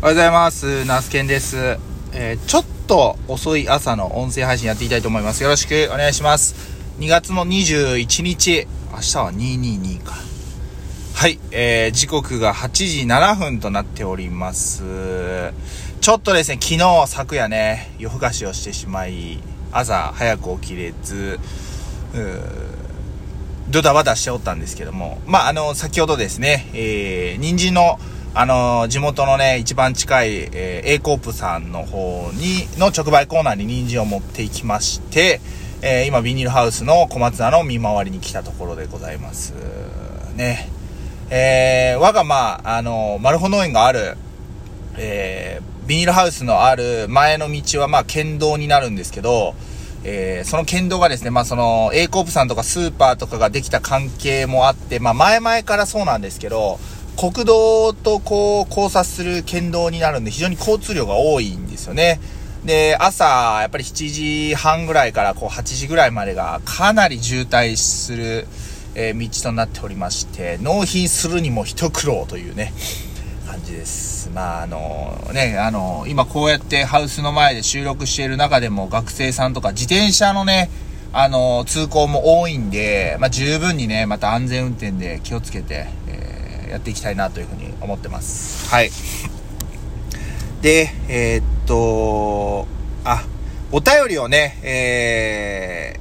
おはようございます。ナスケンです。えーちょっと遅い朝の音声配信やっていきたいと思います。よろしくお願いします。2月の21日、明日は222か。はい、えー、時刻が8時7分となっております。ちょっとですね、昨日、昨夜ね、夜更かしをしてしまい、朝早く起きれず、うードタバタしておったんですけども、まあ、あの、先ほどですね、えー、人参の、あの地元のね、一番近い、えー、A コープさんの方に、の直売コーナーに人参を持っていきまして、えー、今、ビニールハウスの小松菜の見回りに来たところでございます。ね。えー、我が、まあ、あのマルホ農園がある、え、ビニールハウスのある前の道は、まあ、県道になるんですけど、えー、その県道がですね、まあ、その、A コープさんとかスーパーとかができた関係もあって、まあ、前々からそうなんですけど、国道とこう、交差する県道になるんで、非常に交通量が多いんですよね。で、朝、やっぱり7時半ぐらいからこう8時ぐらいまでがかなり渋滞する、え、道となっておりまして、納品するにも一苦労というね、感じです。まあ、あの、ね、あの、今こうやってハウスの前で収録している中でも学生さんとか自転車のね、あの、通行も多いんで、まあ、十分にね、また安全運転で気をつけて、やっていきたいなというふうに思ってます。はい。で、えーっと、あ、お便りをね、えー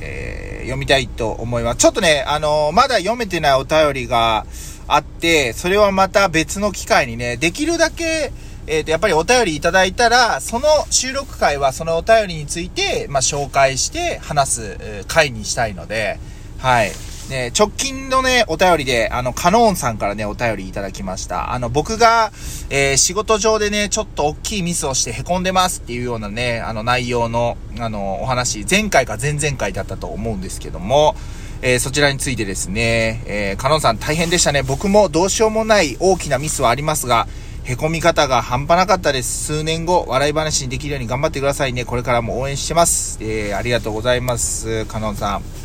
えー読みたいと思います。ちょっとね、あのまだ読めてないお便りがあって、それはまた別の機会にね、できるだけ、えっ、と、やっぱりお便りいただいたら、その収録回はそのお便りについて、まあ、紹介して話す回にしたいので、はい。ね、直近のね、お便りで、あの、カノーンさんからね、お便りいただきました。あの、僕が、えー仕事上でね、ちょっと大きいミスをして凹んでますっていうようなね、あの、内容の、あの、お話、前回か前々回だったと思うんですけども、えーそちらについてですね、えー、カノンさん大変でしたね。僕もどうしようもない大きなミスはありますが、凹み方が半端なかったです。数年後、笑い話にできるように頑張ってくださいね。これからも応援してます。えーありがとうございます。カノンさん。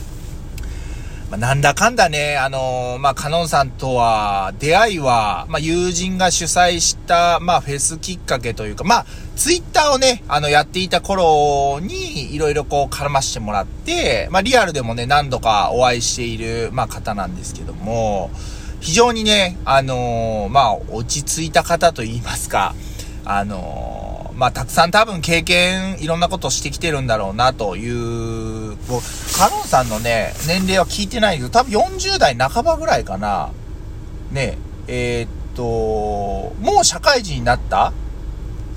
まあ、なんだかんだね、あのーまあ、カノンさんとは、出会いは、まあ、友人が主催した、まあ、フェスきっかけというか、まあ、ツイッターをね、あの、やっていた頃に、いろいろこう、絡ましてもらって、まあ、リアルでもね、何度かお会いしている、まあ、方なんですけども、非常にね、あのーまあ、落ち着いた方と言いますか、あのーまあ、たくさん多分経験、いろんなことしてきてるんだろうな、という、こう、カノンさんのね、年齢は聞いてないけど、多分40代半ばぐらいかな。ね、えーっと、もう社会人になった？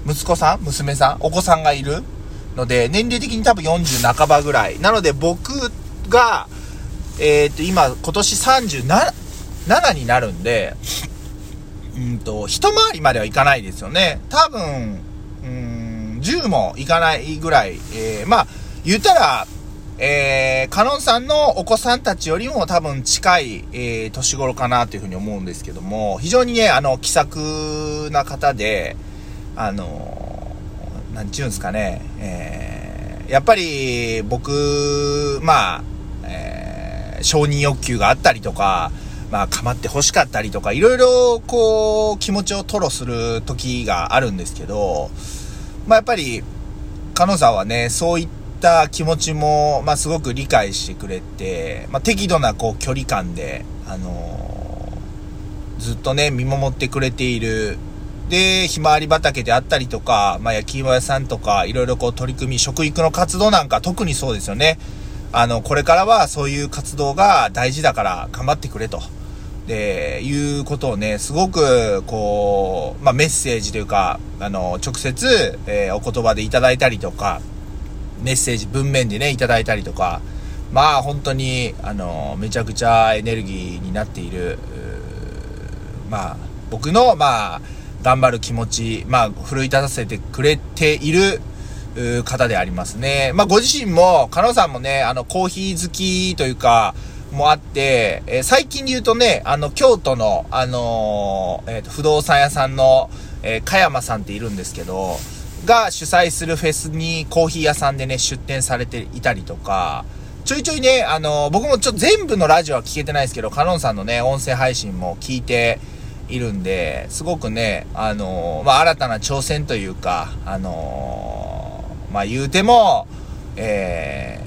息子さん？娘さん？お子さんがいる？ので、年齢的に多分40半ばぐらい。なので僕が、えーっと、今、今年37 7になるんで、うんと、一回りまではいかないですよね。多分、うん、10もいかないぐらい、えー、まあ、言ったら、えー、カノンさんのお子さんたちよりも多分近い、えー、年頃かなというふうに思うんですけども、非常にね、あの、気さくな方で、あの、なんちゅうんですかね、えー、やっぱり僕、まあ、えー、承認欲求があったりとか、まあ、構って欲しかったりとか、いろいろ、こう、気持ちを吐露する時があるんですけど、まあ、やっぱり、カノさんはね、そういった気持ちも、まあ、すごく理解してくれて、まあ、適度な、こう、距離感で、あのーずっとね、見守ってくれている。で、ひまわり畑であったりとか、まあ、焼き芋屋さんとか、いろいろこう、取り組み、食育の活動なんか特にそうですよね。あの、これからはそういう活動が大事だから頑張ってくれと。で、いうことをね、すごく、こう、まあ、メッセージというか、あの、直接、えーお言葉でいただいたりとか、メッセージ文面でね、いただいたりとか、まあ、本当に、あの、めちゃくちゃエネルギーになっている、まあ、僕の、まあ、頑張る気持ち、まあ、奮い立たせてくれている、方でありますね。まあ、ご自身も、加納さんもね、あの、コーヒー好きというか、もあって、えー最近で言うとね、あの、京都の、あのーえーと不動産屋さんの、えー、加山さんっているんですけど、が主催するフェスにコーヒー屋さんでね、出店されていたりとか、ちょいちょいね、あの僕もちょっと全部のラジオは聞けてないですけど、カノンさんのね、音声配信も聞いて、いるんで、すごくね、あの、まあ、新たな挑戦というか、あの、まあ、言うても、え、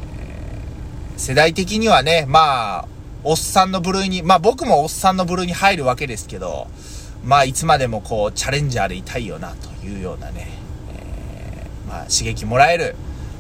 世代的にはね、まあ、おっさんの部類に、まあ僕もおっさんの部類に入るわけですけど、まあいつまでもこう、チャレンジャーでいたいよな、というようなね、えー、まあ刺激もらえる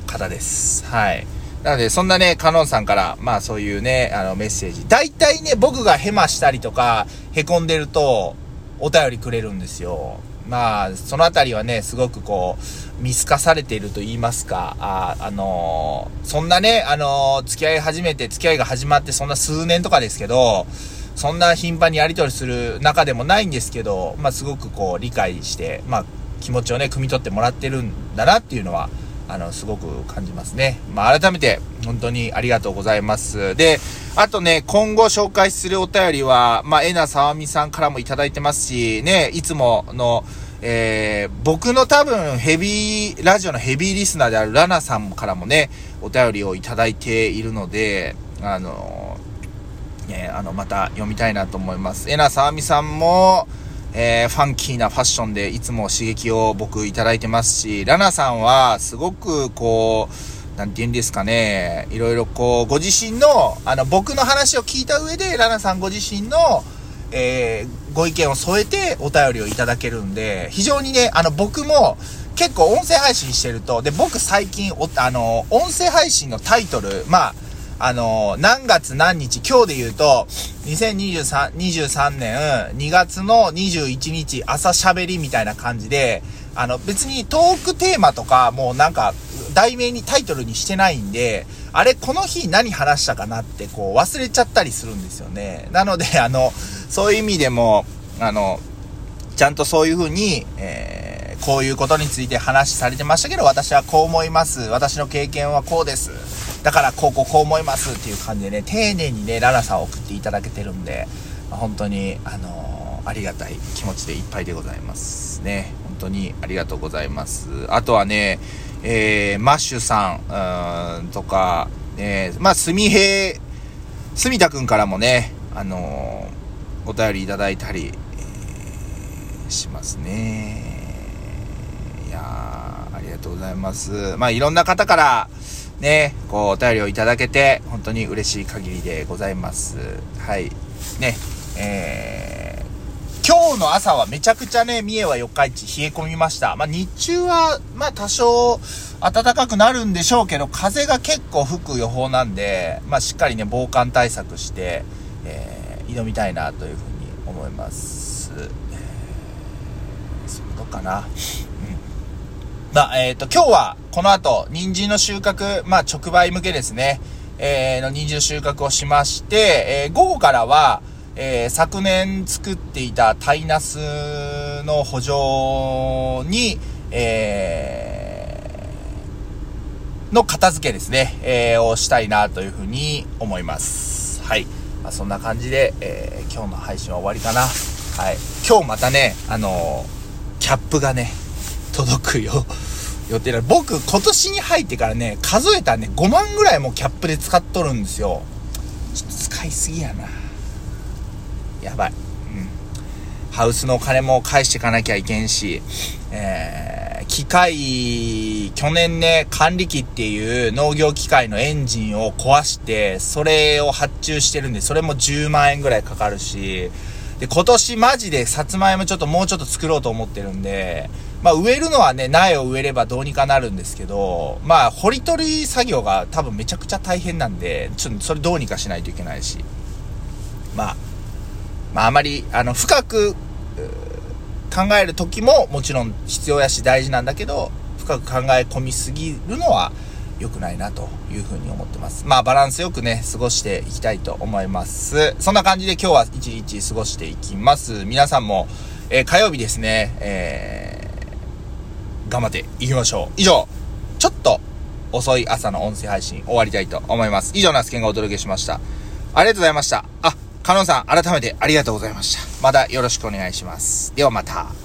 方です。はい。なので、そんなね、カノンさんから、まあそういうね、あのメッセージ。大体ね、僕がヘマしたりとか、凹んでると、お便りくれるんですよ。まあ、そのあたりはね、すごくこう、見透かされていると言いますか、あ、あのー、そんなね、あのー、付き合い始めて、付き合いが始まってそんな数年とかですけど、そんな頻繁にやり取りする中でもないんですけど、まあ、すごくこう、理解して、まあ、気持ちをね、汲み取ってもらってるんだなっていうのは、あの、すごく感じますね。まあ、改めて、本当にありがとうございます。で、あとね、今後紹介するお便りは、まあ、えなさわみさんからもいただいてますし、ね、いつもの、えー、僕の多分ヘビー、ラジオのヘビーリスナーであるラナさんからもね、お便りをいただいているので、あの、ね、あの、また読みたいなと思います。えなさわみさんも、えー、ファンキーなファッションでいつも刺激を僕いただいてますし、ラナさんはすごくこう、なんて言うんですかね、いろいろこう、ご自身の、あの、僕の話を聞いた上で、ラナさんご自身の、えー、ご意見を添えてお便りをいただけるんで、非常にね、あの、僕も結構音声配信してると、で、僕最近、あの、音声配信のタイトル、まあ、あの、何月何日、今日で言うと、2023、23年2月の21日朝喋りみたいな感じで、あの、別にトークテーマとか、もうなんか、題名にタイトルにしてないんで、あれ、この日何話したかなって、こう、忘れちゃったりするんですよね。なので、あの、そういう意味でも、あの、ちゃんとそういう風に、えー、こういうことについて話されてましたけど、私はこう思います。私の経験はこうです。だからこうこうこう思いますっていう感じでね、丁寧にね、ララさんを送っていただけてるんで、まあ、本当に、あのー、ありがたい気持ちでいっぱいでございますね。本当にありがとうございます。あとはね、えー、マッシュさん、うん、とか、えー、まあ、すみへい、すみたくんからもね、あのー、お便りいただいたり、えー、しますね。いやありがとうございます。まあ、いろんな方から、ね、こう、お便りをいただけて、本当に嬉しい限りでございます。はい。ね、えー、今日の朝はめちゃくちゃね、三重は四日市冷え込みました。まあ、日中は、まあ、多少暖かくなるんでしょうけど、風が結構吹く予報なんで、まあ、しっかりね、防寒対策して、えー、挑みたいなというふうに思います。えー、そういうことかな。まあ、えっ、ー、と、今日は、この後、人参の収穫、まあ、直売向けですね、えー、の人参の収穫をしまして、えー、午後からは、えー、昨年作っていたタイナスの補助に、えー、の片付けですね、えー、をしたいなというふうに思います。はい。まあ、そんな感じで、えー、今日の配信は終わりかな。はい。今日またね、あのー、キャップがね、届くよ。予定だ。僕、今年に入ってからね、数えたらね、5万ぐらいもキャップで使っとるんですよ。ちょっと使いすぎやな。やばい。うん。ハウスのお金も返していかなきゃいけんし、えー、機械、去年ね、管理機っていう農業機械のエンジンを壊して、それを発注してるんで、それも10万円ぐらいかかるし、で、今年マジでさつまいもちょっともうちょっと作ろうと思ってるんで、まあ植えるのはね、苗を植えればどうにかなるんですけど、まあ掘り取り作業が多分めちゃくちゃ大変なんで、ちょっとそれどうにかしないといけないし、まあ、まああまり、あの、深く考える時ももちろん必要やし大事なんだけど、深く考え込みすぎるのは良くないなというふうに思ってます。まあバランスよくね、過ごしていきたいと思います。そんな感じで今日は一日過ごしていきます。皆さんも、えー、火曜日ですね、えー、頑張っていきましょう。以上、ちょっと遅い朝の音声配信終わりたいと思います。以上、ナスケンがお届けしました。ありがとうございました。あ、カノンさん、改めてありがとうございました。またよろしくお願いします。ではまた。